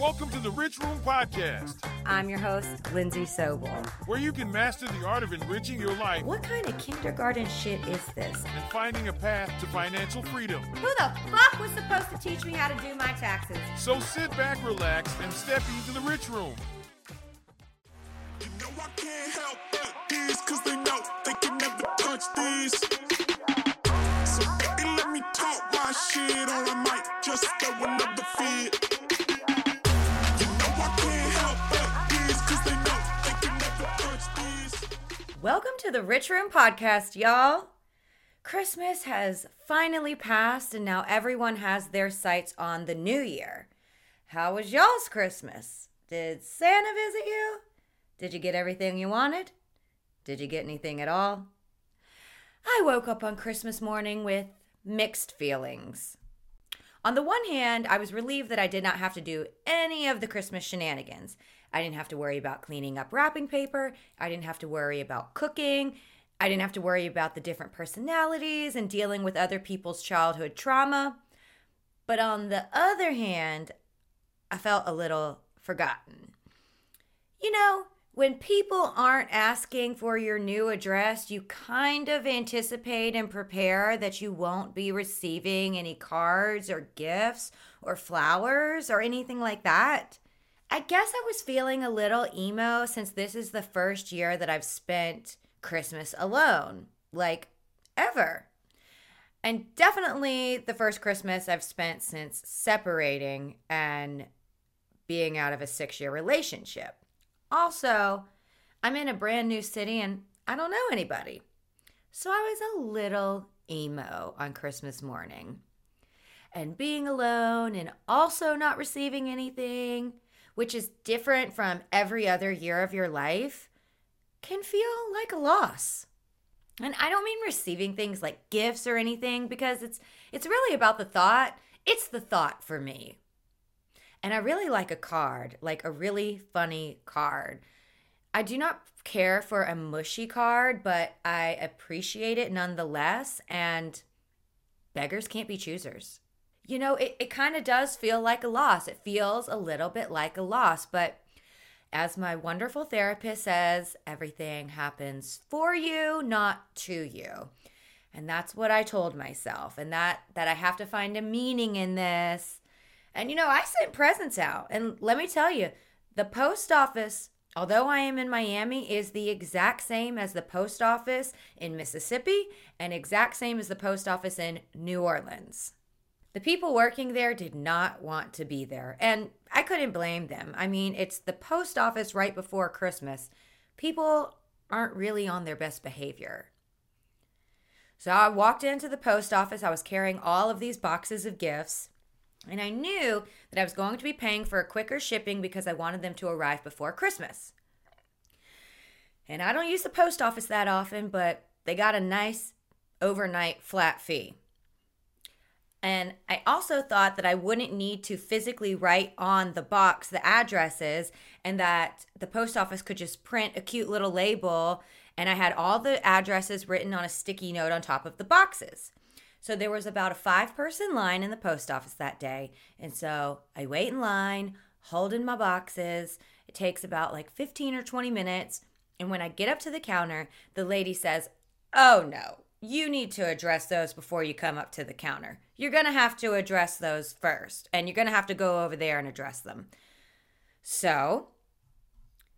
Welcome to the Rich Room Podcast, I'm your host, Lindsey Sobel. where you can master the art of enriching your life What kind of kindergarten shit is this? and finding a path to financial freedom. Who the fuck was supposed to teach me how to do my taxes? So sit back, relax, and step into the Rich Room. You know I can't help but these, cause they know they can never touch these. So baby, let me talk my shit, or I might just throw another fit. Welcome to the Rich Room Podcast, y'all. Christmas has finally passed, and now everyone has their sights on the new year. How was y'all's Christmas? Did Santa visit you? Did you get everything you wanted? Did you get anything at all? I woke up on Christmas morning with mixed feelings. On the one hand, I was relieved that I did not have to do any of the Christmas shenanigans. I didn't have to worry about cleaning up wrapping paper. I didn't have to worry about cooking. I didn't have to worry about the different personalities and dealing with other people's childhood trauma. But on the other hand, I felt a little forgotten. You know, when people aren't asking for your new address, you kind of anticipate and prepare that you won't be receiving any cards or gifts or flowers or anything like that. I guess I was feeling a little emo since this is the first year that I've spent Christmas alone, like ever. And definitely the first Christmas I've spent since separating and being out of a six year relationship. Also, I'm in a brand new city and I don't know anybody. So I was a little emo on Christmas morning. And being alone and also not receiving anything, which is different from every other year of your life, can feel like a loss. And I don't mean receiving things like gifts or anything because it's it's really about the thought. It's the thought for me. And I really like a card, like a really funny card. I do not care for a mushy card, but I appreciate it nonetheless. And beggars can't be choosers. You know, it, it kind of does feel like a loss. It feels a little bit like a loss. But as my wonderful therapist says, everything happens for you, not to you. And that's what I told myself. And that that I have to find a meaning in this. And you know, I sent presents out. And let me tell you, the post office, although I am in Miami, is the exact same as the post office in Mississippi and exact same as the post office in New Orleans. The people working there did not want to be there, and I couldn't blame them. I mean, it's the post office right before Christmas. People aren't really on their best behavior. So I walked into the post office. I was carrying all of these boxes of gifts. And I knew that I was going to be paying for a quicker shipping because I wanted them to arrive before Christmas. And I don't use the post office that often, but they got a nice overnight flat fee. And I also thought that I wouldn't need to physically write on the box the addresses and that the post office could just print a cute little label. And I had all the addresses written on a sticky note on top of the boxes. So there was about a five person line in the post office that day. And so I wait in line, holding my boxes. It takes about like 15 or 20 minutes. And when I get up to the counter, the lady says, Oh no, you need to address those before you come up to the counter. You're going to have to address those first, and you're going to have to go over there and address them. So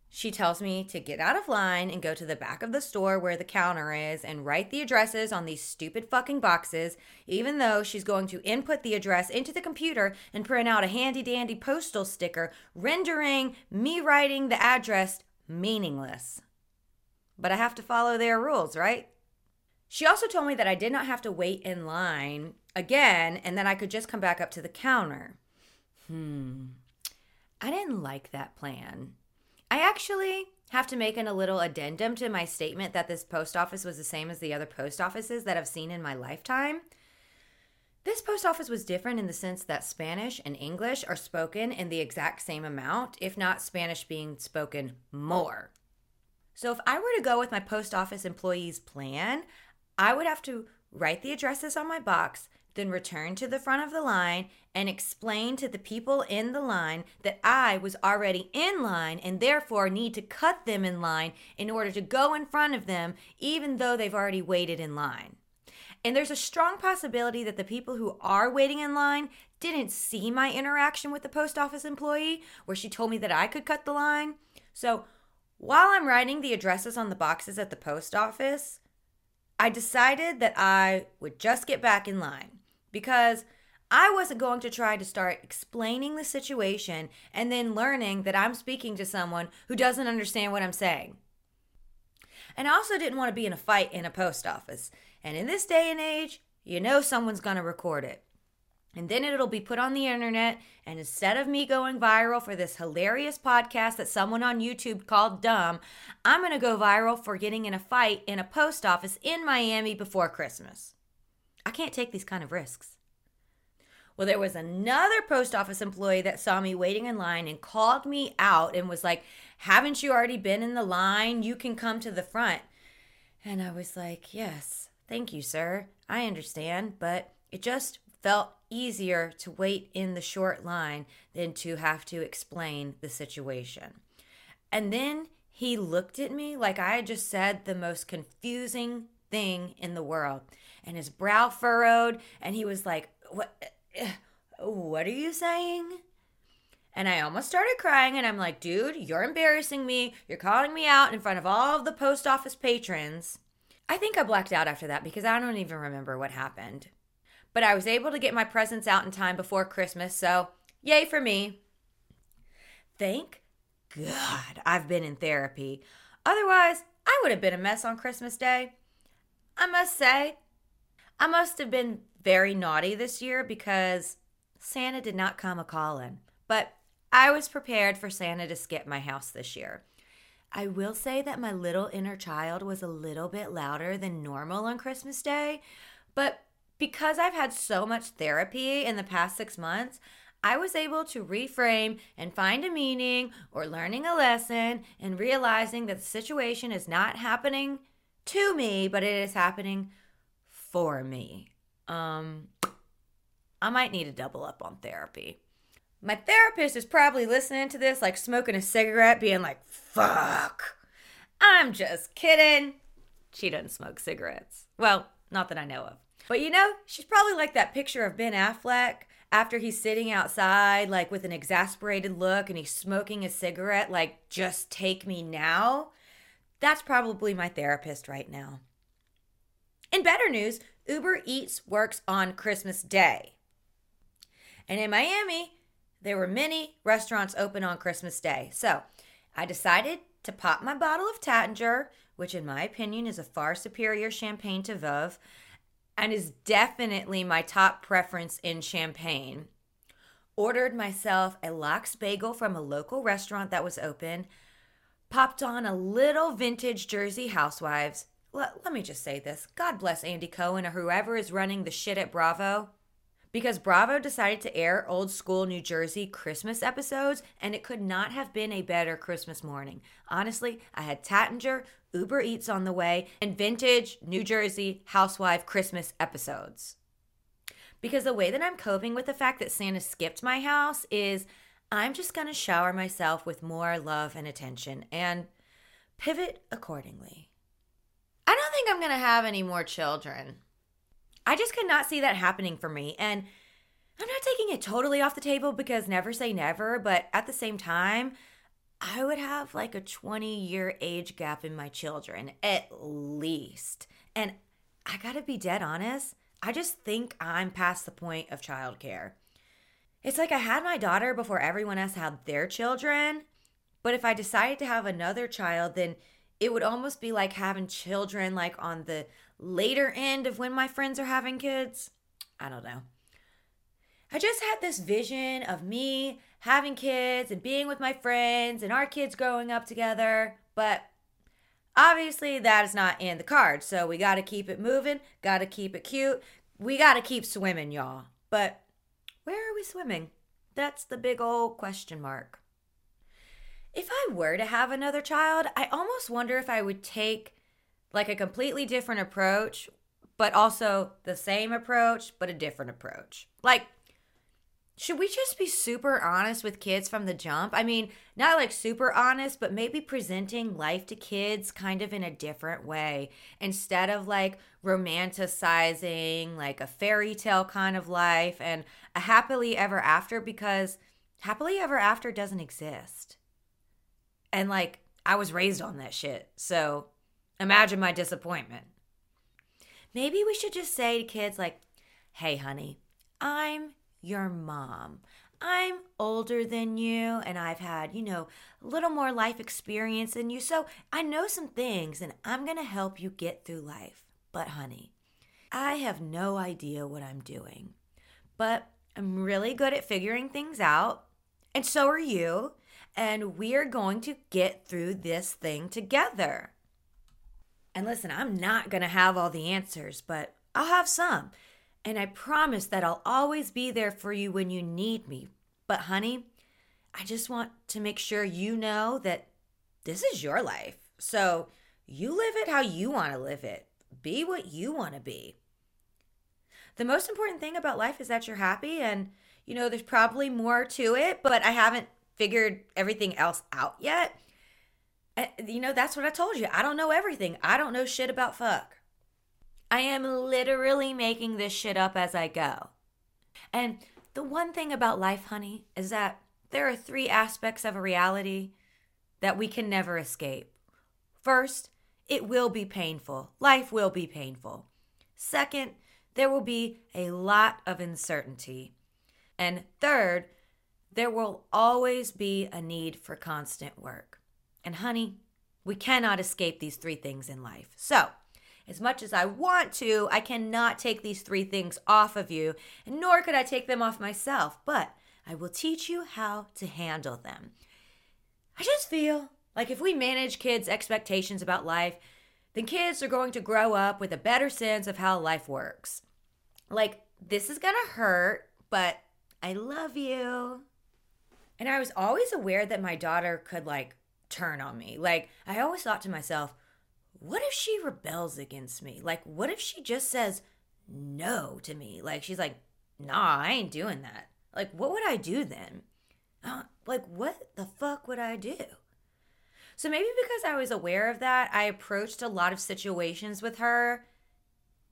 she tells me to get out of line and go to the back of the store where the counter is and write the addresses on these stupid fucking boxes, even though she's going to input the address into the computer and print out a handy dandy postal sticker, rendering me writing the address meaningless. But I have to follow their rules, right? She also told me that I did not have to wait in line again and that I could just come back up to the counter. Hmm. I didn't like that plan. I actually have to make an, a little addendum to my statement that this post office was the same as the other post offices that I've seen in my lifetime. This post office was different in the sense that Spanish and English are spoken in the exact same amount, if not Spanish being spoken more. So if I were to go with my post office employee's plan, I would have to write the addresses on my box, then return to the front of the line and explain to the people in the line that I was already in line and therefore need to cut them in line in order to go in front of them, even though they've already waited in line. And there's a strong possibility that the people who are waiting in line didn't see my interaction with the post office employee where she told me that I could cut the line. So while I'm writing the addresses on the boxes at the post office, I decided that I would just get back in line because I wasn't going to try to start explaining the situation and then learning that I'm speaking to someone who doesn't understand what I'm saying. And I also didn't want to be in a fight in a post office. And in this day and age, you know someone's going to record it. And then it'll be put on the internet. And instead of me going viral for this hilarious podcast that someone on YouTube called dumb, I'm going to go viral for getting in a fight in a post office in Miami before Christmas. I can't take these kind of risks. Well, there was another post office employee that saw me waiting in line and called me out and was like, Haven't you already been in the line? You can come to the front. And I was like, Yes, thank you, sir. I understand, but it just felt easier to wait in the short line than to have to explain the situation. And then he looked at me like I had just said the most confusing thing in the world. And his brow furrowed, and he was like, What? What are you saying? And I almost started crying, and I'm like, dude, you're embarrassing me. You're calling me out in front of all of the post office patrons. I think I blacked out after that because I don't even remember what happened. But I was able to get my presents out in time before Christmas, so yay for me. Thank God I've been in therapy. Otherwise, I would have been a mess on Christmas Day. I must say, I must have been very naughty this year because Santa did not come a calling. But I was prepared for Santa to skip my house this year. I will say that my little inner child was a little bit louder than normal on Christmas Day, but because I've had so much therapy in the past six months, I was able to reframe and find a meaning or learning a lesson and realizing that the situation is not happening to me, but it is happening for me. Um, I might need to double up on therapy. My therapist is probably listening to this, like smoking a cigarette, being like, fuck. I'm just kidding. She doesn't smoke cigarettes. Well, not that I know of. But you know, she's probably like that picture of Ben Affleck after he's sitting outside, like with an exasperated look and he's smoking a cigarette, like, just take me now. That's probably my therapist right now. In better news, Uber Eats works on Christmas Day. And in Miami, there were many restaurants open on Christmas Day. So I decided to pop my bottle of Taittinger, which in my opinion is a far superior champagne to Veuve, and is definitely my top preference in champagne. Ordered myself a lox bagel from a local restaurant that was open, popped on a little vintage Jersey Housewives, let, let me just say this God bless Andy Cohen or whoever is running the shit at Bravo. Because Bravo decided to air old school New Jersey Christmas episodes, and it could not have been a better Christmas morning. Honestly, I had Taittinger, Uber Eats on the way, and vintage New Jersey housewife Christmas episodes. Because the way that I'm coping with the fact that Santa skipped my house is I'm just gonna shower myself with more love and attention and pivot accordingly. I don't think I'm to have any more children. I just could not see that happening for me. And I'm not taking it totally off the table because never say never, but at the same time, I would have like a 20 year age gap in my children, at least. And I gotta be dead honest, I just think I'm past the point of childcare. It's like I had my daughter before everyone else had their children, but if I decided to have another child, then it would almost be like having children like on the later end of when my friends are having kids. I don't know. I just had this vision of me having kids and being with my friends and our kids growing up together, but obviously that is not in the cards. So we got to keep it moving, got to keep it cute. We got to keep swimming, y'all. But where are we swimming? That's the big old question mark if I were to have another child, I almost wonder if I would take like a completely different approach, but also the same approach, but a different approach. Like, should we just be super honest with kids from the jump? I mean, not like super honest, but maybe presenting life to kids kind of in a different way instead of like romanticizing like a fairy tale kind of life and a happily ever after because happily ever after doesn't exist. And like, I was raised on that shit. So imagine my disappointment. Maybe we should just say to kids, like, hey, honey, I'm your mom. I'm older than you and I've had, you know, a little more life experience than you. So I know some things and I'm going to help you get through life. But, honey, I have no idea what I'm doing. But I'm really good at figuring things out. And so are you. And we're going to get through this thing together. And listen, I'm not going to have all the answers, but I'll have some. And I promise that I'll always be there for you when you need me. But, honey, I just want to make sure you know that this is your life. So you live it how you want to live it, be what you want to be. The most important thing about life is that you're happy, and you know, there's probably more to it, but I haven't figured everything else out yet. And, you know, that's what I told you. I don't know everything. I don't know shit about fuck. I am literally making this shit up as I go. And the one thing about life, honey, is that there are three aspects of a reality that we can never escape. First, it will be painful. Life will be painful. Second, there will be a lot of uncertainty. And third, there will always be a need for constant work. And honey, we cannot escape these three things in life. So, as much as I want to, I cannot take these three things off of you, and nor could I take them off myself, but I will teach you how to handle them. I just feel like if we manage kids' expectations about life, then kids are going to grow up with a better sense of how life works. Like, this is gonna hurt, but I love you. And I was always aware that my daughter could, like, turn on me. Like, I always thought to myself, what if she rebels against me? Like, what if she just says no to me? Like, she's like, nah, I ain't doing that. Like, what would I do then? Uh, like, what the fuck would I do? So maybe because I was aware of that, I approached a lot of situations with her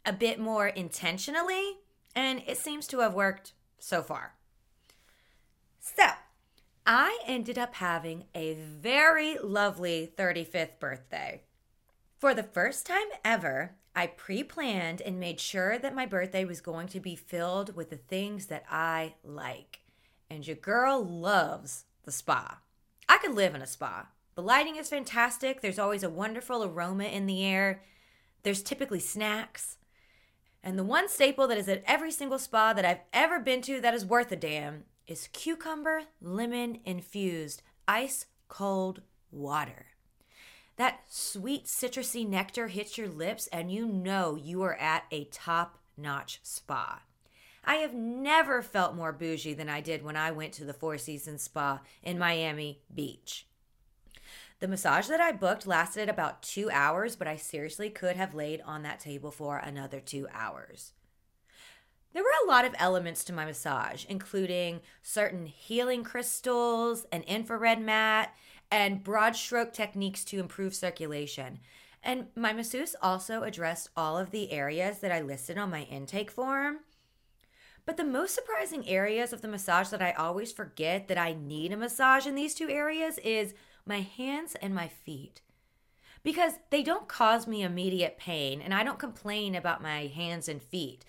a bit more intentionally, and it seems to have worked so far. So, I ended up having a very lovely 35th birthday. For the first time ever, I pre planned and made sure that my birthday was going to be filled with the things that I like. And your girl loves the spa. I could live in a spa. The lighting is fantastic. There's always a wonderful aroma in the air. There's typically snacks. And the one staple that is at every single spa that I've ever been to that is worth a damn is cucumber lemon infused ice cold water. That sweet citrusy nectar hits your lips, and you know you are at a top notch spa. I have never felt more bougie than I did when I went to the Four Seasons Spa in Miami Beach. The massage that I booked lasted about two hours, but I seriously could have laid on that table for another two hours. There were a lot of elements to my massage, including certain healing crystals, an infrared mat, and broad stroke techniques to improve circulation. And my masseuse also addressed all of the areas that I listed on my intake form. But the most surprising areas of the massage that I always forget that I need a massage in these two areas is my hands and my feet. Because they don't cause me immediate pain, and I don't complain about my hands and feet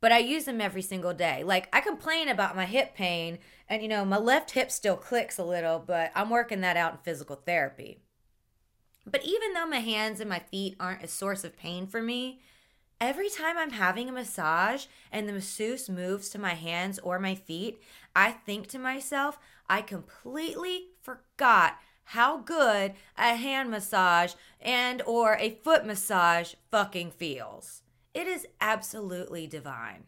but I use them every single day. Like I complain about my hip pain and you know, my left hip still clicks a little, but I'm working that out in physical therapy. But even though my hands and my feet aren't a source of pain for me, every time I'm having a massage and the masseuse moves to my hands or my feet, I think to myself, I completely forgot how good a hand massage and or a foot massage fucking feels. It is absolutely divine.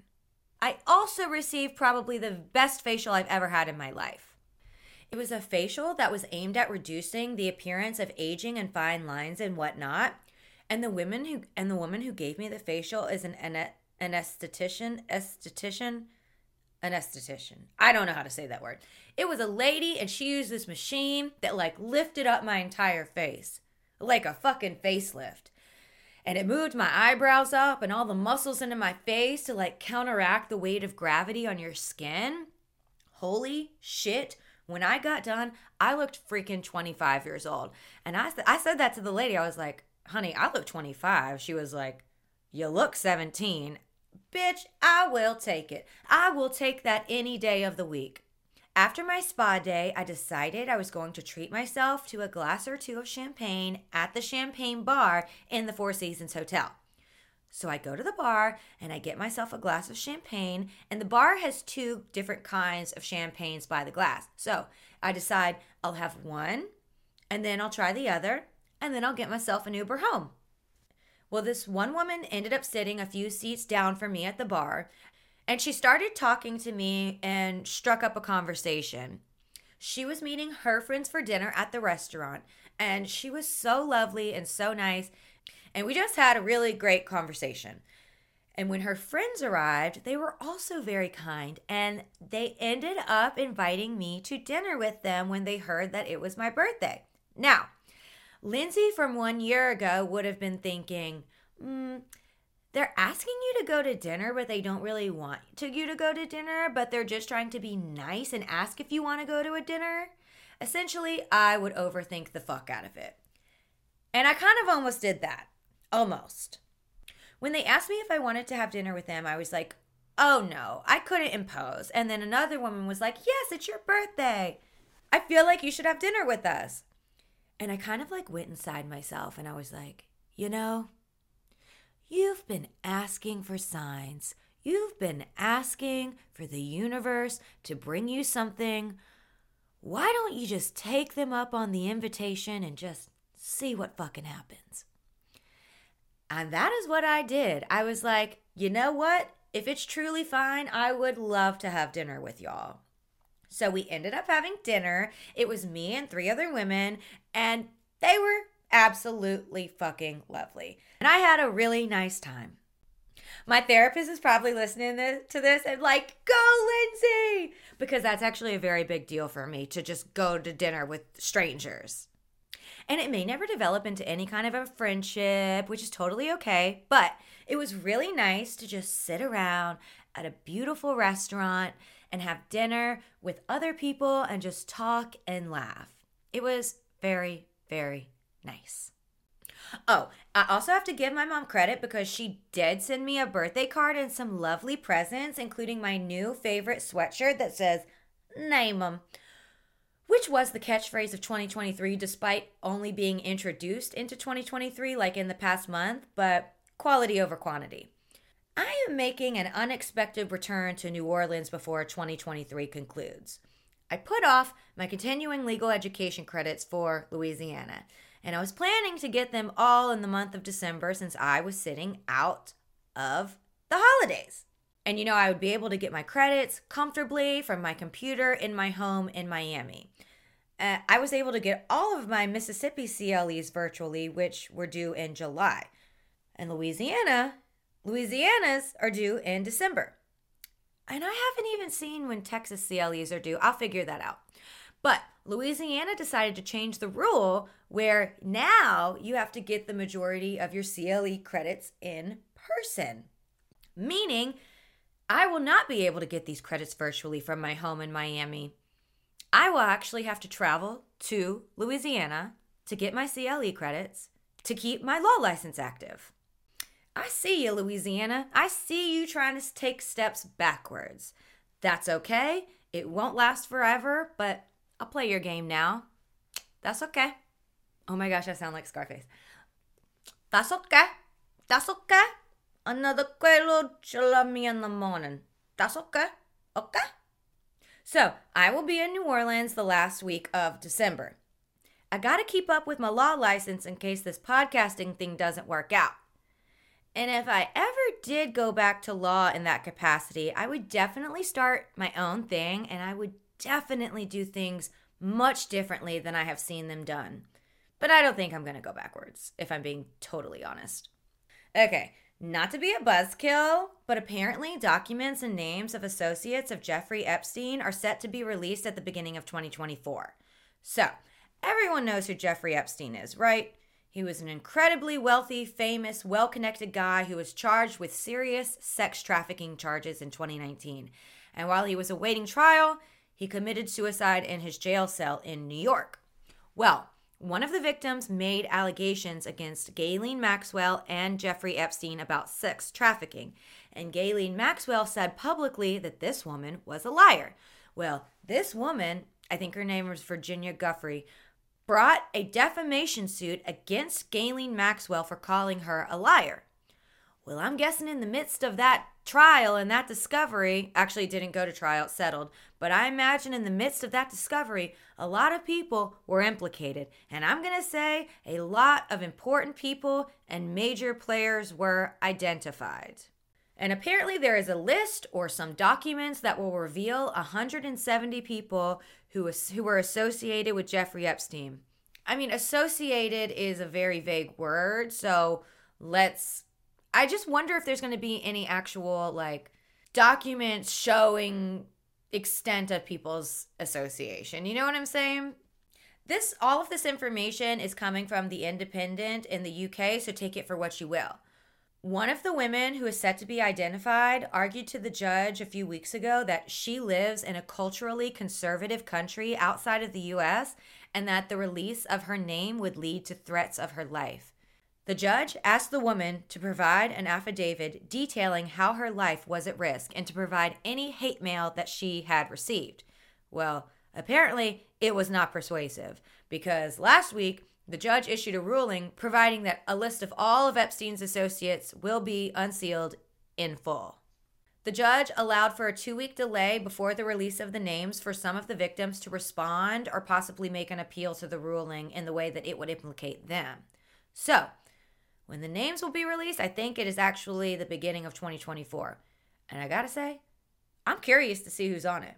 I also received probably the best facial I've ever had in my life. It was a facial that was aimed at reducing the appearance of aging and fine lines and whatnot. And the women who and the woman who gave me the facial is an ane- anesthetician, esthetician, anesthetician. I don't know how to say that word. It was a lady and she used this machine that like lifted up my entire face. Like a fucking facelift. And it moved my eyebrows up and all the muscles into my face to like counteract the weight of gravity on your skin. Holy shit. When I got done, I looked freaking 25 years old. And I, I said that to the lady. I was like, honey, I look 25. She was like, you look 17. Bitch, I will take it. I will take that any day of the week. After my spa day, I decided I was going to treat myself to a glass or two of champagne at the champagne bar in the Four Seasons Hotel. So I go to the bar and I get myself a glass of champagne, and the bar has two different kinds of champagnes by the glass. So I decide I'll have one, and then I'll try the other, and then I'll get myself an Uber home. Well, this one woman ended up sitting a few seats down from me at the bar, and she started talking to me and struck up a conversation. She was meeting her friends for dinner at the restaurant, and she was so lovely and so nice. And we just had a really great conversation. And when her friends arrived, they were also very kind, and they ended up inviting me to dinner with them when they heard that it was my birthday. Now, Lindsey from one year ago would have been thinking, mm, they're asking you to go to dinner, but they don't really want to you to go to dinner, but they're just trying to be nice and ask if you want to go to a dinner. Essentially, I would overthink the fuck out of it. And I kind of almost did that. Almost. When they asked me if I wanted to have dinner with them, I was like, oh no, I couldn't impose. And then another woman was like, yes, it's your birthday. I feel like you should have dinner with us. And I kind of like went inside myself and I was like, you know, You've been asking for signs. You've been asking for the universe to bring you something. Why don't you just take them up on the invitation and just see what fucking happens? And that is what I did. I was like, you know what? If it's truly fine, I would love to have dinner with y'all. So we ended up having dinner. It was me and three other women, and they were absolutely fucking lovely. And I had a really nice time. My therapist is probably listening to this and like, go, Lindsey! Because that's actually a very big deal for me to just go to dinner with strangers. And it may never develop into any kind of a friendship, which is totally okay. But it was really nice to just sit around at a beautiful restaurant and have dinner with other people and just talk and laugh. It was very, very Nice. Oh, I also have to give my mom credit because she did send me a birthday card and some lovely presents, including my new favorite sweatshirt that says, Name 'em, which was the catchphrase of 2023, despite only being introduced into 2023 like in the past month, but quality over quantity. I am making an unexpected return to New Orleans before 2023 concludes. I put off my continuing legal education credits for Louisiana and I was planning to get them all in the month of December since I was sitting out of the holidays. And you know, I would be able to get my credits comfortably from my computer in my home in Miami. Uh, I was able to get all of my Mississippi CLEs virtually, which were due in July. And Louisiana, Louisiana's are due in December. And I haven't even seen when Texas CLEs are due. I'll figure that out. But Louisiana decided to change the rule where now you have to get the majority of your CLE credits in person. Meaning, I will not be able to get these credits virtually from my home in Miami. I will actually have to travel to Louisiana to get my CLE credits to keep my law license active. I see you, Louisiana. I see you trying to take steps backwards. That's okay. It won't last forever, but I'll play your game now. That's okay. Oh my gosh, I sound like Scarface. That's okay. That's okay. Another Quaalude, love me in the morning. That's okay. Okay? So, I will be in New Orleans the last week of December. I got to keep up with my law license in case this podcasting thing doesn't work out. And if I ever did go back to law in that capacity, I would definitely start my own thing and I would definitely do things much differently than I have seen them done. But I don't think I'm going to go backwards, if I'm being totally honest. Okay, not to be a buzzkill, but apparently documents and names of associates of Jeffrey Epstein are set to be released at the beginning of 2024. So, everyone knows who Jeffrey Epstein is, right? He was an incredibly wealthy, famous, well connected guy who was charged with serious sex trafficking charges in 2019. And while he was awaiting trial, he committed suicide in his jail cell in New York. Well, one of the victims made allegations against Ghislaine Maxwell and Jeffrey Epstein about sex trafficking, and Ghislaine Maxwell said publicly that this woman was a liar. Well, this woman, I think her name was Virginia Giuffre, brought a defamation suit against Ghislaine Maxwell for calling her a liar. Well, I'm guessing in the midst of that trial and that discovery, actually didn't go to trial, it settled, but I imagine in the midst of that discovery, a lot of people were implicated. And I'm going to say a lot of important people and major players were identified. And apparently, there is a list or some documents that will reveal 170 people who, who were associated with Jeffrey Epstein. I mean, associated is a very vague word, so let's I just wonder if there's going to be any actual like documents showing extent of people's association. You know what I'm saying? This all of this information is coming from the Independent in the UK, so take it for what you will. One of the women who is set to be identified argued to the judge a few weeks ago that she lives in a culturally conservative country outside of the US and that the release of her name would lead to threats of her life. The judge asked the woman to provide an affidavit detailing how her life was at risk and to provide any hate mail that she had received. Well, apparently it was not persuasive because last week the judge issued a ruling providing that a list of all of Epstein's associates will be unsealed in full. The judge allowed for a two week delay before the release of the names for some of the victims to respond or possibly make an appeal to the ruling in the way that it would implicate them. So, when the names will be released, I think it is actually the beginning of 2024. And I gotta say, I'm curious to see who's on it.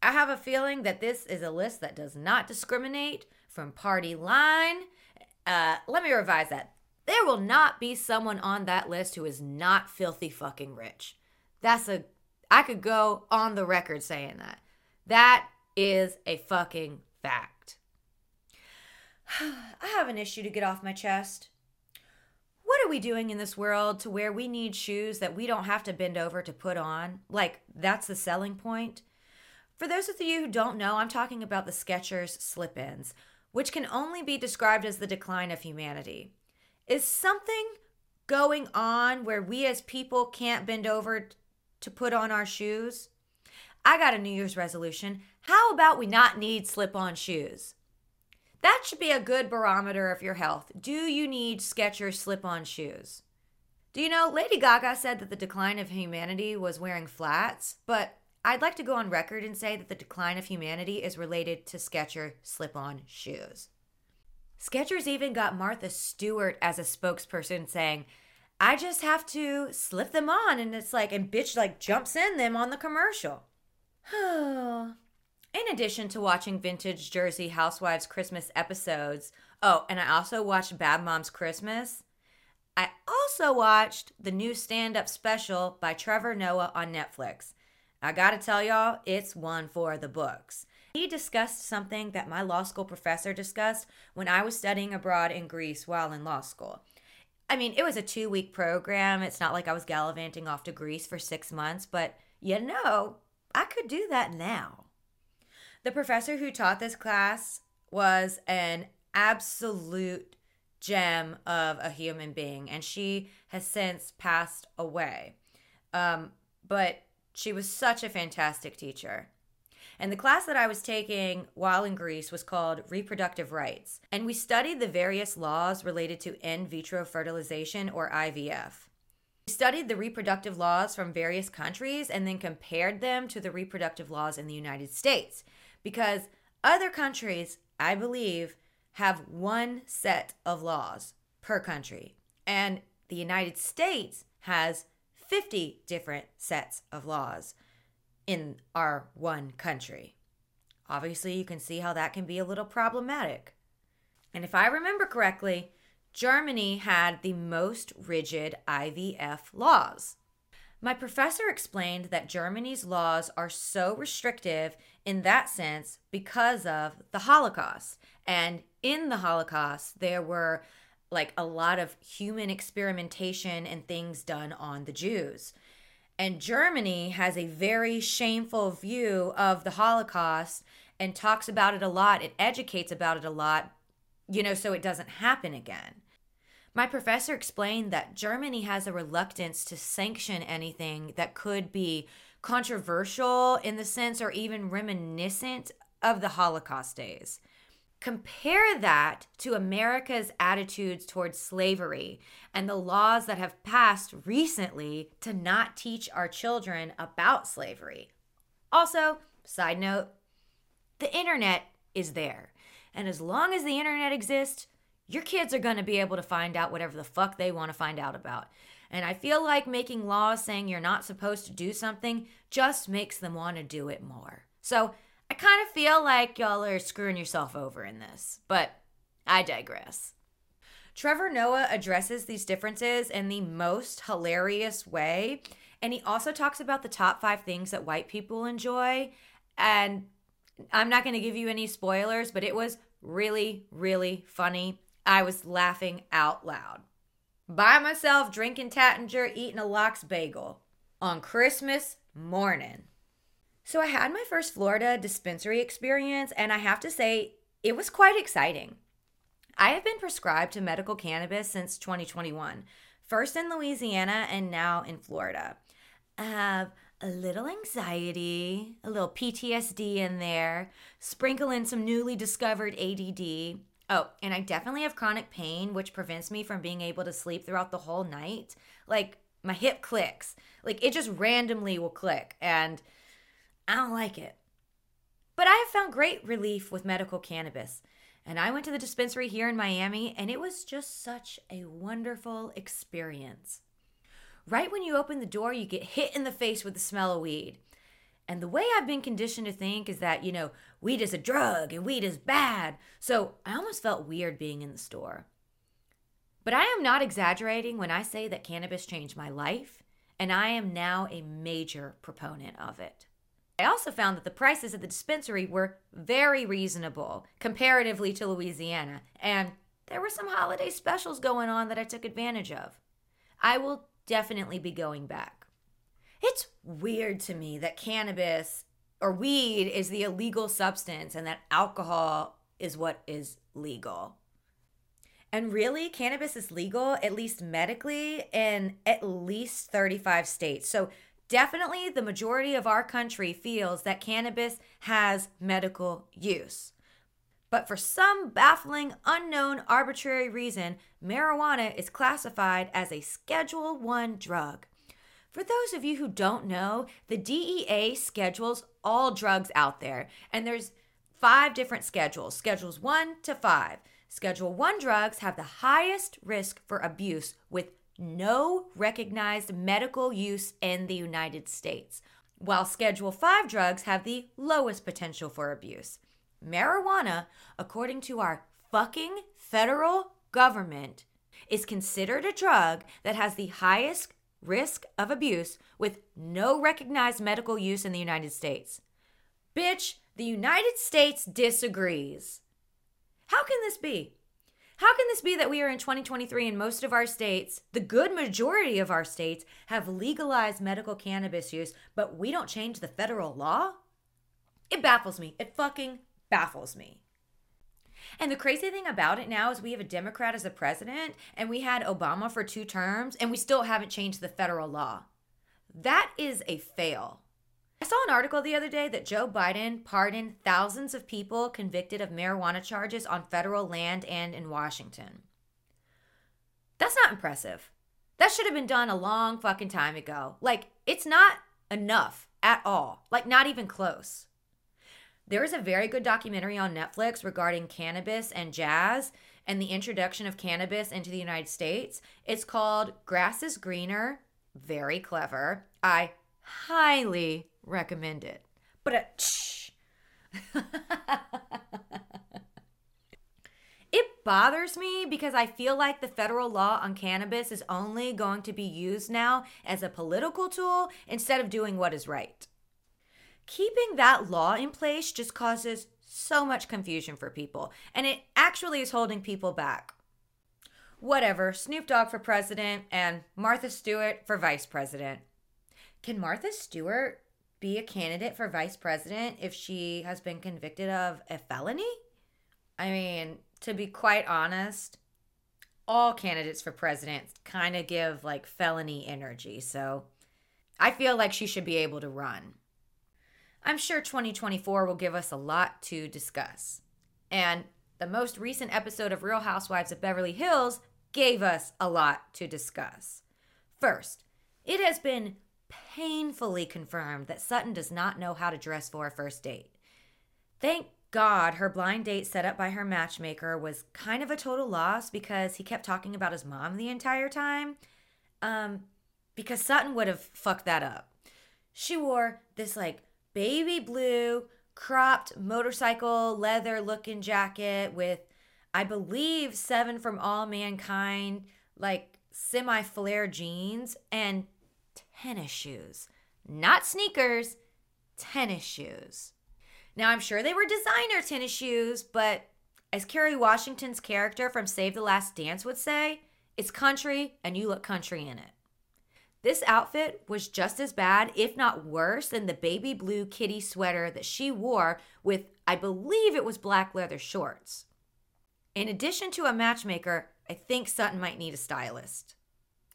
I have a feeling that this is a list that does not discriminate from party line. Uh, let me revise that. There will not be someone on that list who is not filthy fucking rich. That's a, I could go on the record saying that. That is a fucking fact. I have an issue to get off my chest what are we doing in this world to where we need shoes that we don't have to bend over to put on? Like, that's the selling point. For those of you who don't know, I'm talking about the Skechers slip ins, which can only be described as the decline of humanity. Is something going on where we as people can't bend over to put on our shoes? I got a New Year's resolution. How about we not need slip on shoes? That should be a good barometer of your health. Do you need Skechers slip on shoes? Do you know Lady Gaga said that the decline of humanity was wearing flats? But I'd like to go on record and say that the decline of humanity is related to Skechers slip on shoes. Skechers even got Martha Stewart as a spokesperson saying, I just have to slip them on. And it's like, and bitch like jumps in them on the commercial. In addition to watching vintage Jersey Housewives Christmas episodes, oh, and I also watched Bad Moms Christmas. I also watched the new stand up special by Trevor Noah on Netflix. I gotta tell y'all, it's one for the books. He discussed something that my law school professor discussed when I was studying abroad in Greece while in law school. I mean, it was a two week program. It's not like I was gallivanting off to Greece for six months, but you know, I could do that now. The professor who taught this class was an absolute gem of a human being, and she has since passed away. Um, but she was such a fantastic teacher. And the class that I was taking while in Greece was called Reproductive Rights. And we studied the various laws related to in vitro fertilization or IVF. We studied the reproductive laws from various countries and then compared them to the reproductive laws in the United States because other countries, I believe, have one set of laws per country. And the United States has 50 different sets of laws in our one country. Obviously, you can see how that can be a little problematic. And if I remember correctly, Germany had the most rigid IVF laws. My professor explained that Germany's laws are so restrictive in that sense because of the Holocaust. And in the Holocaust, there were like a lot of human experimentation and things done on the Jews. And Germany has a very shameful view of the Holocaust and talks about it a lot. It educates about it a lot, you know, so it doesn't happen again. My professor explained that Germany has a reluctance to sanction anything that could be controversial in the sense or even reminiscent of the Holocaust days. Compare that to America's attitudes towards slavery and the laws that have passed recently to not teach our children about slavery. Also, side note, the internet is there. And as long as the internet exists, your kids are going to be able to find out whatever the fuck they want to find out about. And I feel like making laws saying you're not supposed to do something just makes them want to do it more. So I kind of feel like y'all are screwing yourself over in this, but I digress. Trevor Noah addresses these differences in the most hilarious way. And he also talks about the top five things that white people enjoy. And I'm not going to give you any spoilers, but it was really, really funny. I was laughing out loud. By myself, drinking Taittinger, eating a lox bagel on Christmas morning. So I had my first Florida dispensary experience, and I have to say, it was quite exciting. I have been prescribed to medical cannabis since 2021, first in Louisiana and now in Florida. I have a little anxiety, a little PTSD in there, sprinkle in some newly discovered ADD, Oh, and I definitely have chronic pain, which prevents me from being able to sleep throughout the whole night. Like my hip clicks, like it just randomly will click, and I don't like it. But I have found great relief with medical cannabis. And I went to the dispensary here in Miami, and it was just such a wonderful experience. Right when you open the door, you get hit in the face with the smell of weed. And the way I've been conditioned to think is that, you know, weed is a drug and weed is bad. So I almost felt weird being in the store. But I am not exaggerating when I say that cannabis changed my life, and I am now a major proponent of it. I also found that the prices at the dispensary were very reasonable comparatively to Louisiana, and there were some holiday specials going on that I took advantage of. I will definitely be going back. It's weird to me that cannabis or weed is the illegal substance and that alcohol is what is legal. And really, cannabis is legal, at least medically, in at least 35 states. So, definitely the majority of our country feels that cannabis has medical use. But for some baffling, unknown, arbitrary reason, marijuana is classified as a Schedule 1 drug. For those of you who don't know, the DEA schedules all drugs out there, and there's five different schedules schedules one to five. Schedule one drugs have the highest risk for abuse with no recognized medical use in the United States, while Schedule 5 drugs have the lowest potential for abuse. Marijuana, according to our fucking federal government, is considered a drug that has the highest risk of abuse with no recognized medical use in the United States. Bitch, the United States disagrees. How can this be? How can this be that we are in 2023 and most of our states, the good majority of our states, have legalized medical cannabis use, but we don't change the federal law? It baffles me. It fucking baffles me. And the crazy thing about it now is we have a Democrat as a president, and we had Obama for two terms, and we still haven't changed the federal law. That is a fail. I saw an article the other day that Joe Biden pardoned thousands of people convicted of marijuana charges on federal land and in Washington. That's not impressive. That should have been done a long fucking time ago. Like, it's not enough at all. Like, not even close. There is a very good documentary on Netflix regarding cannabis and jazz and the introduction of cannabis into the United States. It's called Grass is Greener. Very clever. I highly recommend it. But uh, it bothers me because I feel like the federal law on cannabis is only going to be used now as a political tool instead of doing what is right. Keeping that law in place just causes so much confusion for people, and it actually is holding people back. Whatever, Snoop Dogg for president and Martha Stewart for vice president. Can Martha Stewart be a candidate for vice president if she has been convicted of a felony? I mean, to be quite honest, all candidates for president kind of give like felony energy. So I feel like she should be able to run. I'm sure 2024 will give us a lot to discuss. And the most recent episode of Real Housewives of Beverly Hills gave us a lot to discuss. First, it has been painfully confirmed that Sutton does not know how to dress for a first date. Thank God her blind date set up by her matchmaker was kind of a total loss because he kept talking about his mom the entire time. Um, because Sutton would have fucked that up. She wore this like baby blue cropped motorcycle leather looking jacket with, I believe, seven For All Mankind, like semi flare jeans and tennis shoes. Not sneakers, tennis shoes. Now, I'm sure they were designer tennis shoes, but as Kerry Washington's character from Save the Last Dance would say, it's country and you look country in it. This outfit was just as bad, if not worse, than the baby blue kitty sweater that she wore with, I believe it was black leather shorts. In addition to a matchmaker, I think Sutton might need a stylist.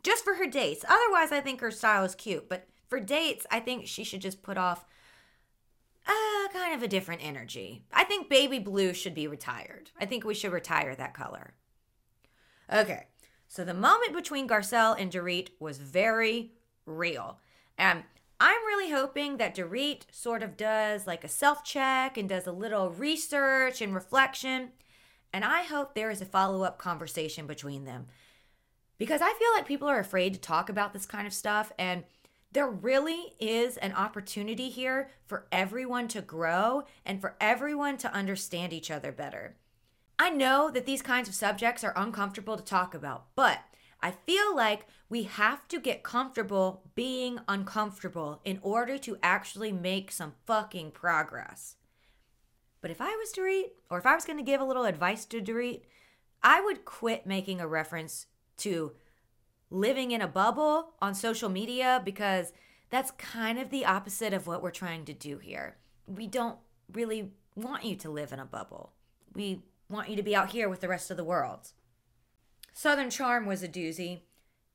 Just for her dates. Otherwise, I think her style is cute, but for dates, I think she should just put off uh, kind of a different energy. I think baby blue should be retired. I think we should retire that color. Okay, so the moment between Garcelle and Dorit was very real. And I'm really hoping that Dorit sort of does like a self check and does a little research and reflection. And I hope there is a follow up conversation between them. Because I feel like people are afraid to talk about this kind of stuff. And there really is an opportunity here for everyone to grow and for everyone to understand each other better. I know that these kinds of subjects are uncomfortable to talk about, but I feel like we have to get comfortable being uncomfortable in order to actually make some fucking progress. But if I was Dorit, or if I was going to give a little advice to Dorit, I would quit making a reference to living in a bubble on social media because that's kind of the opposite of what we're trying to do here. We don't really want you to live in a bubble. We want you to be out here with the rest of the world. Southern Charm was a doozy.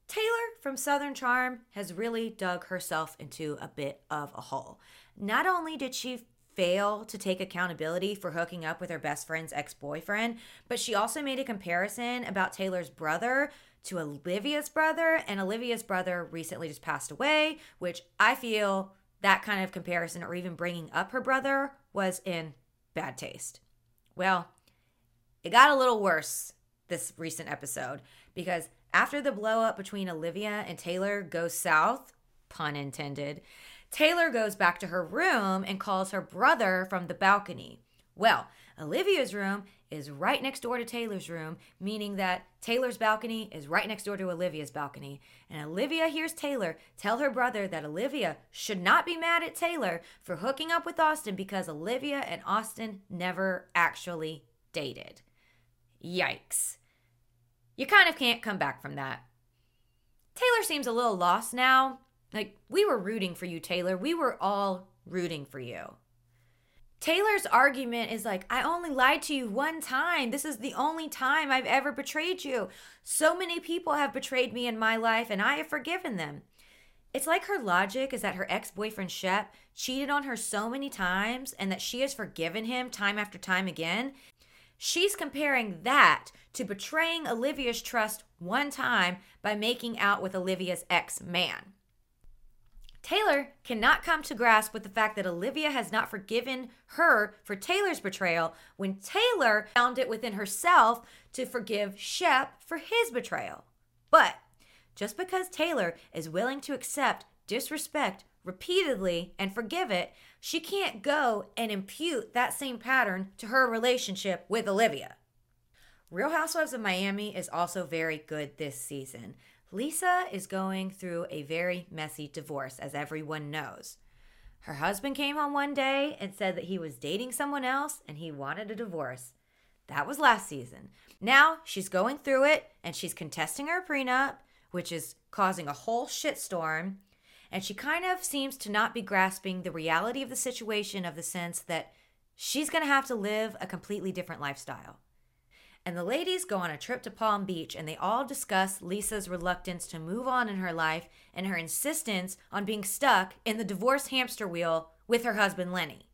Taylor from Southern Charm has really dug herself into a bit of a hole. Not only did she fail to take accountability for hooking up with her best friend's ex boyfriend, but she also made a comparison about Taylor's brother to Olivia's brother, and Olivia's brother recently just passed away, which I feel that kind of comparison or even bringing up her brother was in bad taste. Well, it got a little worse this recent episode because after the blow up between Olivia and Taylor goes south, pun intended, Taylor goes back to her room and calls her brother from the balcony. Well, Olivia's room is right next door to Taylor's room, meaning that Taylor's balcony is right next door to Olivia's balcony. And Olivia hears Taylor tell her brother that Olivia should not be mad at Taylor for hooking up with Austin because Olivia and Austin never actually dated. Yikes. You kind of can't come back from that. Taylor seems a little lost now. Like, we were rooting for you, Taylor. We were all rooting for you. Taylor's argument is like, I only lied to you one time. This is the only time I've ever betrayed you. So many people have betrayed me in my life, and I have forgiven them. It's like her logic is that her ex boyfriend Shep cheated on her so many times and that she has forgiven him time after time again. She's comparing that to betraying Olivia's trust one time by making out with Olivia's ex man. Taylor cannot come to grasp with the fact that Olivia has not forgiven her for Taylor's betrayal when Taylor found it within herself to forgive Shep for his betrayal. But just because Taylor is willing to accept disrespect repeatedly and forgive it, she can't go and impute that same pattern to her relationship with Olivia. Real Housewives of Miami is also very good this season. Lisa is going through a very messy divorce, as everyone knows. Her husband came home one day and said that he was dating someone else and he wanted a divorce. That was last season. Now she's going through it and she's contesting her prenup, which is causing a whole shitstorm. And she kind of seems to not be grasping the reality of the situation of the sense that she's going to have to live a completely different lifestyle. And the ladies go on a trip to Palm Beach and they all discuss Lisa's reluctance to move on in her life and her insistence on being stuck in the divorce hamster wheel with her husband Lenny.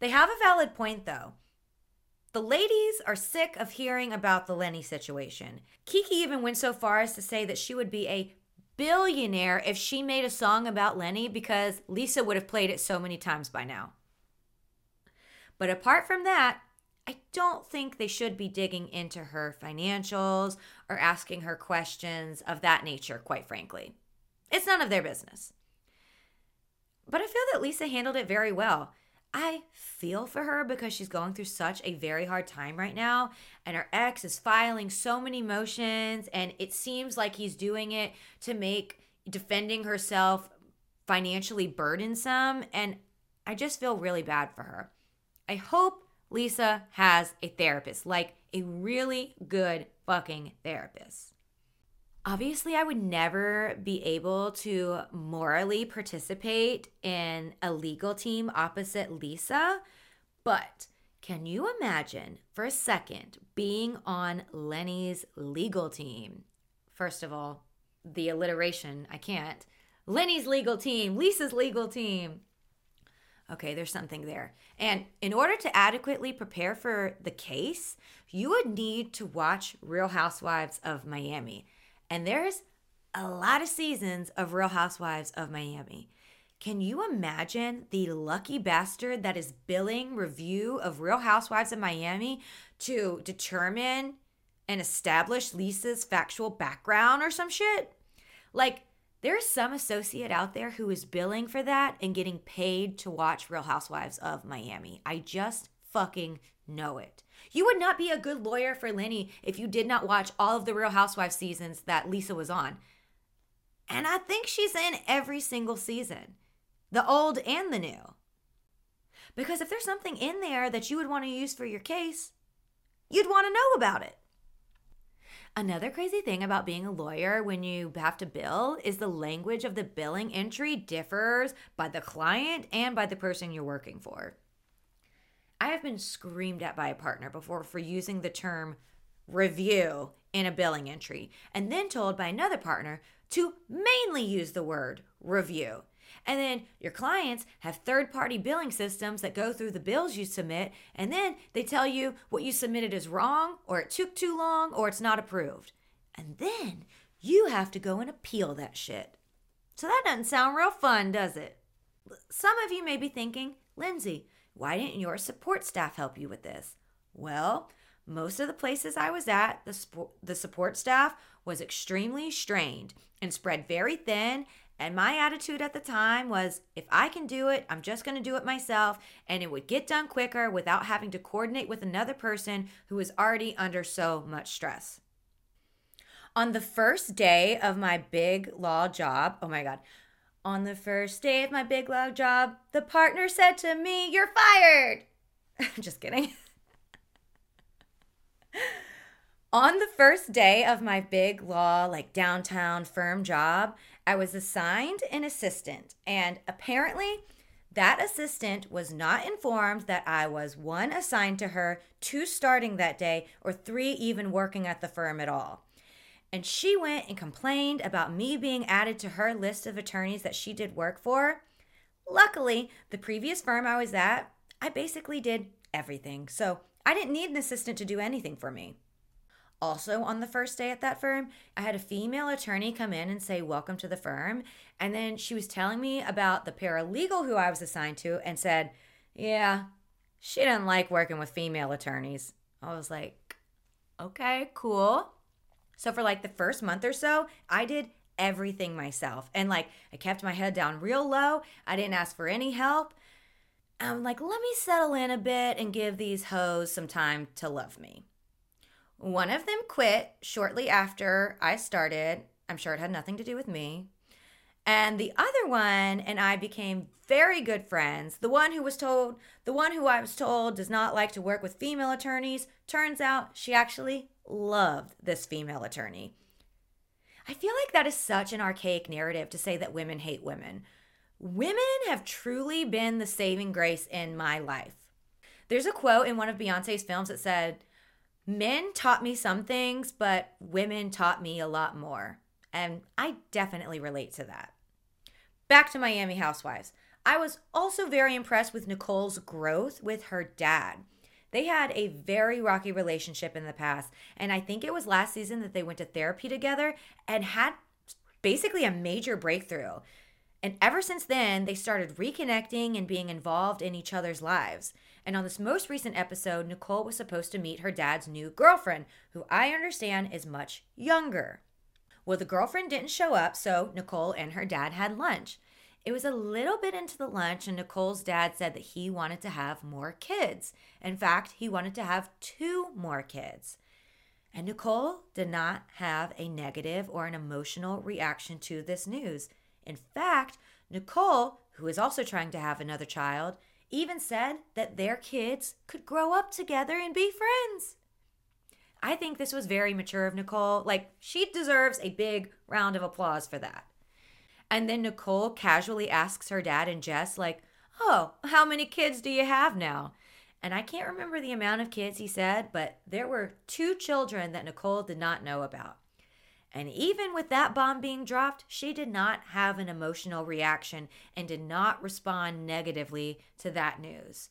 They have a valid point though. The ladies are sick of hearing about the Lenny situation. Kiki even went so far as to say that she would be a billionaire if she made a song about Lenny because Lisa would have played it so many times by now. But apart from that, I don't think they should be digging into her financials or asking her questions of that nature, quite frankly. It's none of their business. But I feel that Lisa handled it very well. I feel for her because she's going through such a very hard time right now, and her ex is filing so many motions, and it seems like he's doing it to make defending herself financially burdensome. And I just feel really bad for her. I hope Lisa has a therapist, like a really good fucking therapist. Obviously, I would never be able to morally participate in a legal team opposite Lisa, but can you imagine for a second being on Lenny's legal team? First of all, the alliteration, I can't. Lenny's legal team, Lisa's legal team. Okay, there's something there. And in order to adequately prepare for the case, you would need to watch Real Housewives of Miami. And there's a lot of seasons of Real Housewives of Miami. Can you imagine the lucky bastard that is billing review of Real Housewives of Miami to determine and establish Lisa's factual background or some shit? Like, there's some associate out there who is billing for that and getting paid to watch Real Housewives of Miami. I just fucking know it. You would not be a good lawyer for Lenny if you did not watch all of the Real Housewives seasons that Lisa was on. And I think she's in every single season, the old and the new. Because if there's something in there that you would want to use for your case, you'd want to know about it. Another crazy thing about being a lawyer when you have to bill is the language of the billing entry differs by the client and by the person you're working for. I have been screamed at by a partner before for using the term review in a billing entry, and then told by another partner to mainly use the word review. And then your clients have third party billing systems that go through the bills you submit, and then they tell you what you submitted is wrong, or it took too long, or it's not approved. And then you have to go and appeal that shit. So that doesn't sound real fun, does it? Some of you may be thinking, Lindsey, why didn't your support staff help you with this? Well, most of the places I was at, the, sp- the support staff was extremely strained and spread very thin. And my attitude at the time was if I can do it, I'm just going to do it myself. And it would get done quicker without having to coordinate with another person who is already under so much stress. On the first day of my big law job, oh my God, on the first day of my big log job, the partner said to me, You're fired. Just kidding. On the first day of my big law, like downtown firm job, I was assigned an assistant. And apparently, that assistant was not informed that I was one, assigned to her, two, starting that day, or three, even working at the firm at all. And she went and complained about me being added to her list of attorneys that she did work for. Luckily, the previous firm I was at, I basically did everything. So I didn't need an assistant to do anything for me. Also, on the first day at that firm, I had a female attorney come in and say, Welcome to the firm. And then she was telling me about the paralegal who I was assigned to and said, Yeah, she didn't like working with female attorneys. I was like, Okay, cool. So for like the first month or so, I did everything myself. And like I kept my head down real low. I didn't ask for any help. I'm like, let me settle in a bit and give these hoes some time to love me. One of them quit shortly after I started. I'm sure it had nothing to do with me. And the other one and I became very good friends. The one who was told, the one who I was told does not like to work with female attorneys, turns out she actually loved this female attorney. I feel like that is such an archaic narrative to say that women hate women. Women have truly been the saving grace in my life. There's a quote in one of Beyonce's films that said, Men taught me some things, but women taught me a lot more. And I definitely relate to that. Back to Miami Housewives. I was also very impressed with Nicole's growth with her dad. They had a very rocky relationship in the past, and I think it was last season that they went to therapy together and had basically a major breakthrough. And ever since then, they started reconnecting and being involved in each other's lives. And on this most recent episode, Nicole was supposed to meet her dad's new girlfriend, who I understand is much younger. Well, the girlfriend didn't show up, so Nicole and her dad had lunch. It was a little bit into the lunch, and Nicole's dad said that he wanted to have more kids. In fact, he wanted to have two more kids. And Nicole did not have a negative or an emotional reaction to this news. In fact, Nicole, who is also trying to have another child, even said that their kids could grow up together and be friends. I think this was very mature of Nicole. Like, she deserves a big round of applause for that. And then Nicole casually asks her dad and Jess, like, Oh, how many kids do you have now? And I can't remember the amount of kids he said, but there were two children that Nicole did not know about. And even with that bomb being dropped, she did not have an emotional reaction and did not respond negatively to that news.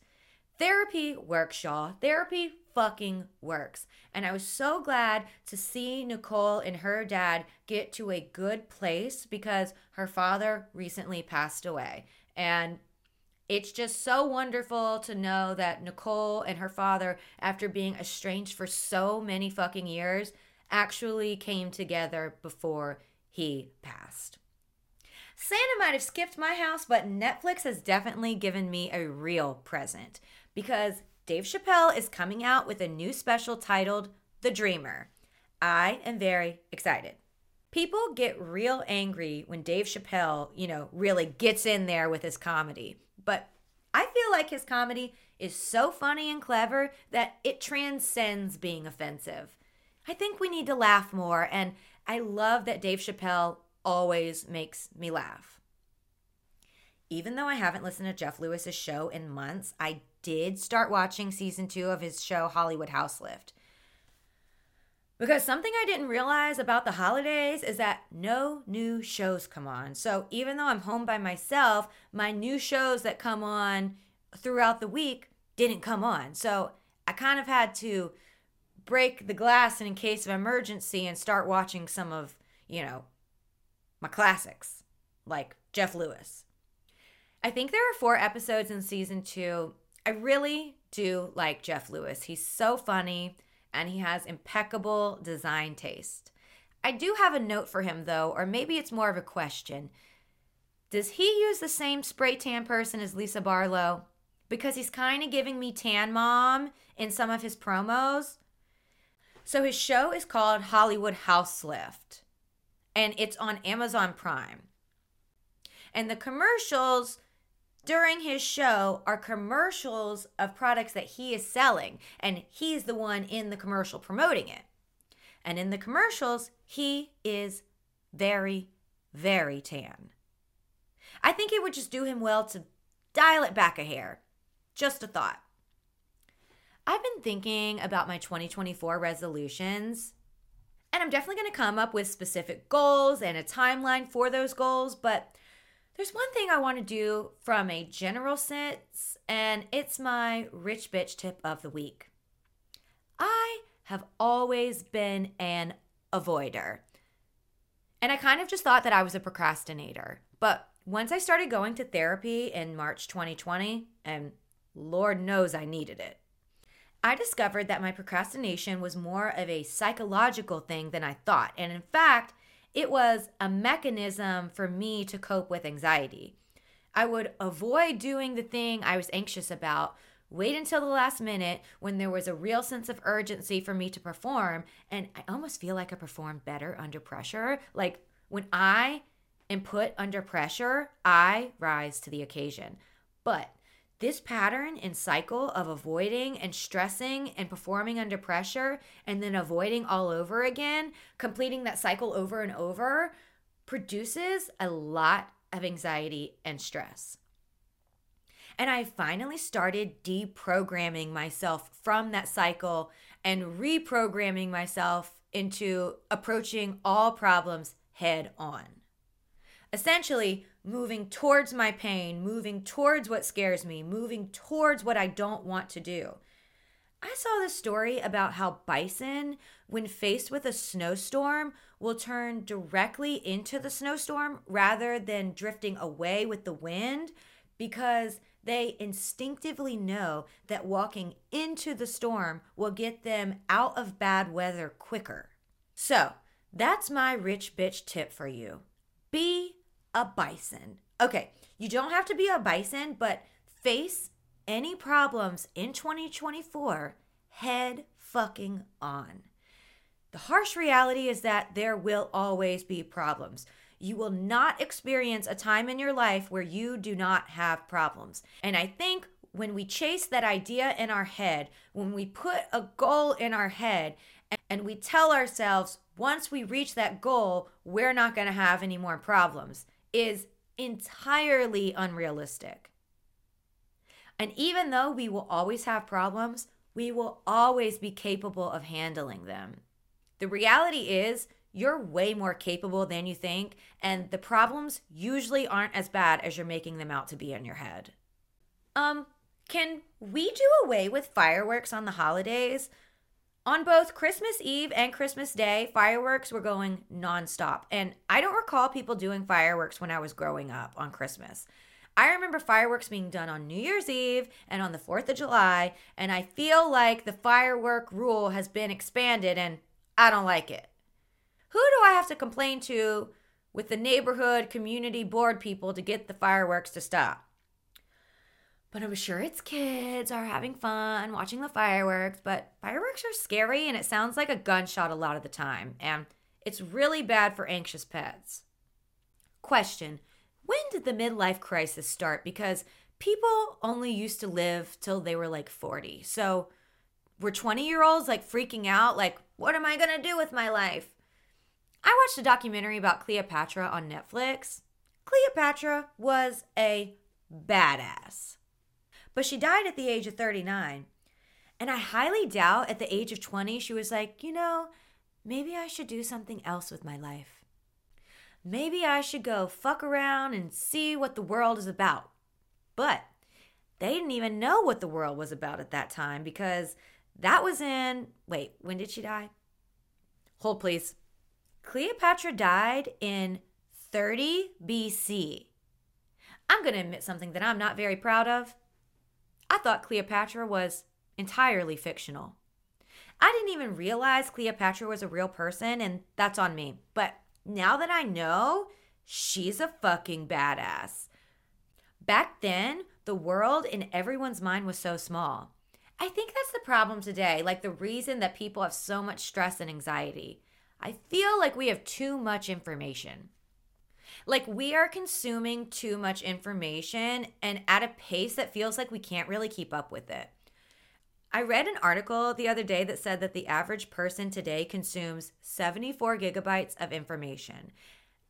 Therapy works, y'all. Therapy fucking works. And I was so glad to see Nicole and her dad get to a good place because her father recently passed away. And it's just so wonderful to know that Nicole and her father, after being estranged for so many fucking years, actually came together before he passed. Santa might have skipped my house, but Netflix has definitely given me a real present because Dave Chappelle is coming out with a new special titled The Dreamer. I am very excited. People get real angry when Dave Chappelle, you know, really gets in there with his comedy. But I feel like his comedy is so funny and clever that it transcends being offensive. I think we need to laugh more, and I love that Dave Chappelle always makes me laugh. Even though I haven't listened to Jeff Lewis's show in months, I did start watching season two of his show Hollywood Houselift. Because something I didn't realize about the holidays is that no new shows come on. So even though I'm home by myself, my new shows that come on throughout the week didn't come on. So I kind of had to break the glass in case of emergency and start watching some of, you know, my classics like Jeff Lewis. I think there are four episodes in season two. I really do like Jeff Lewis. He's so funny and he has impeccable design taste. I do have a note for him though, or maybe it's more of a question. Does he use the same spray tan person as Lisa Barlow? Because he's kind of giving me tan mom in some of his promos. So his show is called Hollywood Houselift and it's on Amazon Prime. And the commercials during his show are commercials of products that he is selling, and he's the one in the commercial promoting it. And in the commercials, he is very, very tan. I think it would just do him well to dial it back a hair. Just a thought. I've been thinking about my 2024 resolutions, and I'm definitely going to come up with specific goals and a timeline for those goals, but there's one thing I want to do from a general sense, and it's my rich bitch tip of the week. I have always been an avoider. And I kind of just thought that I was a procrastinator. But once I started going to therapy in March 2020, and Lord knows I needed it, I discovered that my procrastination was more of a psychological thing than I thought. And in fact, it was a mechanism for me to cope with anxiety. I would avoid doing the thing I was anxious about, wait until the last minute when there was a real sense of urgency for me to perform. And I almost feel like I performed better under pressure. Like when I am put under pressure, I rise to the occasion. But this pattern and cycle of avoiding and stressing and performing under pressure and then avoiding all over again, completing that cycle over and over, produces a lot of anxiety and stress. And I finally started deprogramming myself from that cycle and reprogramming myself into approaching all problems head on. Essentially, moving towards my pain, moving towards what scares me, moving towards what I don't want to do. I saw this story about how bison, when faced with a snowstorm, will turn directly into the snowstorm rather than drifting away with the wind because they instinctively know that walking into the storm will get them out of bad weather quicker. So, that's my rich bitch tip for you. Be a bison. Okay, you don't have to be a bison, but face any problems in 2024 head fucking on. The harsh reality is that there will always be problems. You will not experience a time in your life where you do not have problems. And I think when we chase that idea in our head, when we put a goal in our head, and we tell ourselves once we reach that goal, we're not going to have any more problems, is entirely unrealistic. And even though we will always have problems, we will always be capable of handling them. The reality is, you're way more capable than you think, and the problems usually aren't as bad as you're making them out to be in your head. Um, can we do away with fireworks on the holidays? On both Christmas Eve and Christmas Day, fireworks were going nonstop. And I don't recall people doing fireworks when I was growing up on Christmas. I remember fireworks being done on New Year's Eve and on the 4th of July, and I feel like the firework rule has been expanded and I don't like it. Who do I have to complain to with the neighborhood community board people to get the fireworks to stop? But I'm sure it's kids are having fun watching the fireworks, but fireworks are scary and it sounds like a gunshot a lot of the time, and it's really bad for anxious pets. Question When did the midlife crisis start? Because people only used to live till they were like 40. So were 20 year olds like freaking out, like, what am I gonna do with my life? I watched a documentary about Cleopatra on Netflix. Cleopatra was a badass. But she died at the age of 39. And I highly doubt at the age of 20 she was like, you know, maybe I should do something else with my life. Maybe I should go fuck around and see what the world is about. But they didn't even know what the world was about at that time because that was in. Wait, when did she die? Hold, please. Cleopatra died in 30 BC. I'm going to admit something that I'm not very proud of. I thought Cleopatra was entirely fictional. I didn't even realize Cleopatra was a real person, and that's on me. But now that I know, she's a fucking badass. Back then, the world in everyone's mind was so small. I think that's the problem today, like the reason that people have so much stress and anxiety. I feel like we have too much information. Like we are consuming too much information and at a pace that feels like we can't really keep up with it. I read an article the other day that said that the average person today consumes 74 gigabytes of information.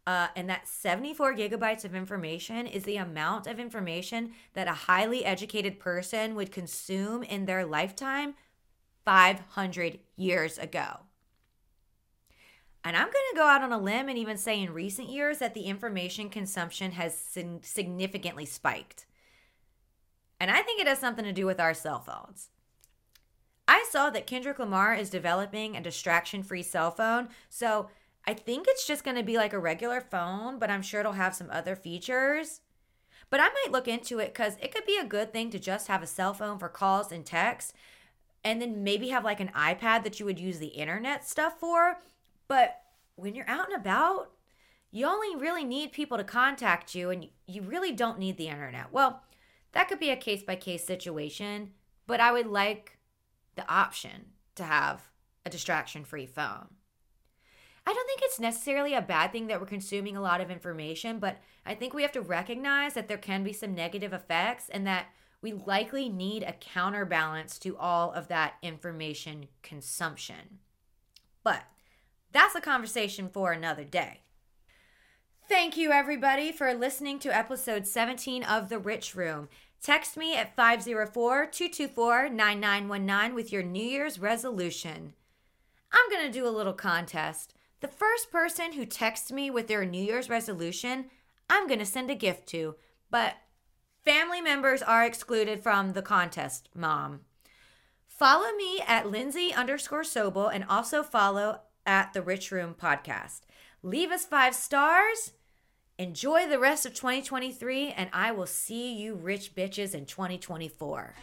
Uh, and that 74 gigabytes of information is the amount of information that a highly educated person would consume in their lifetime 500 years ago. And I'm going to go out on a limb and even say in recent years that the information consumption has significantly spiked. And I think it has something to do with our cell phones. I saw that Kendrick Lamar is developing a distraction free cell phone. So I think it's just going to be like a regular phone, but I'm sure it'll have some other features. But I might look into it because it could be a good thing to just have a cell phone for calls and text, and then maybe have like an iPad that you would use the internet stuff for. But when you're out and about, you only really need people to contact you, and you really don't need the internet. Well, that could be a case by case situation. but I would like the option to have a distraction free phone. I don't think it's necessarily a bad thing that we're consuming a lot of information, but I think we have to recognize that there can be some negative effects and that we likely need a counterbalance to all of that information consumption. But that's a conversation for another day. Thank you, everybody, for listening to episode 17 of The Rich Room. Text me at 504 224 9919 with your New Year's resolution. I'm going to do a little contest. The first person who texts me with their New Year's resolution, I'm going to send a gift to, but family members are excluded from the contest, Mom. Follow me at Lindsey underscore Sobel and also follow at the Rich Room podcast. Leave us five stars. Enjoy the rest of 2023, and I will see you rich bitches in 2024.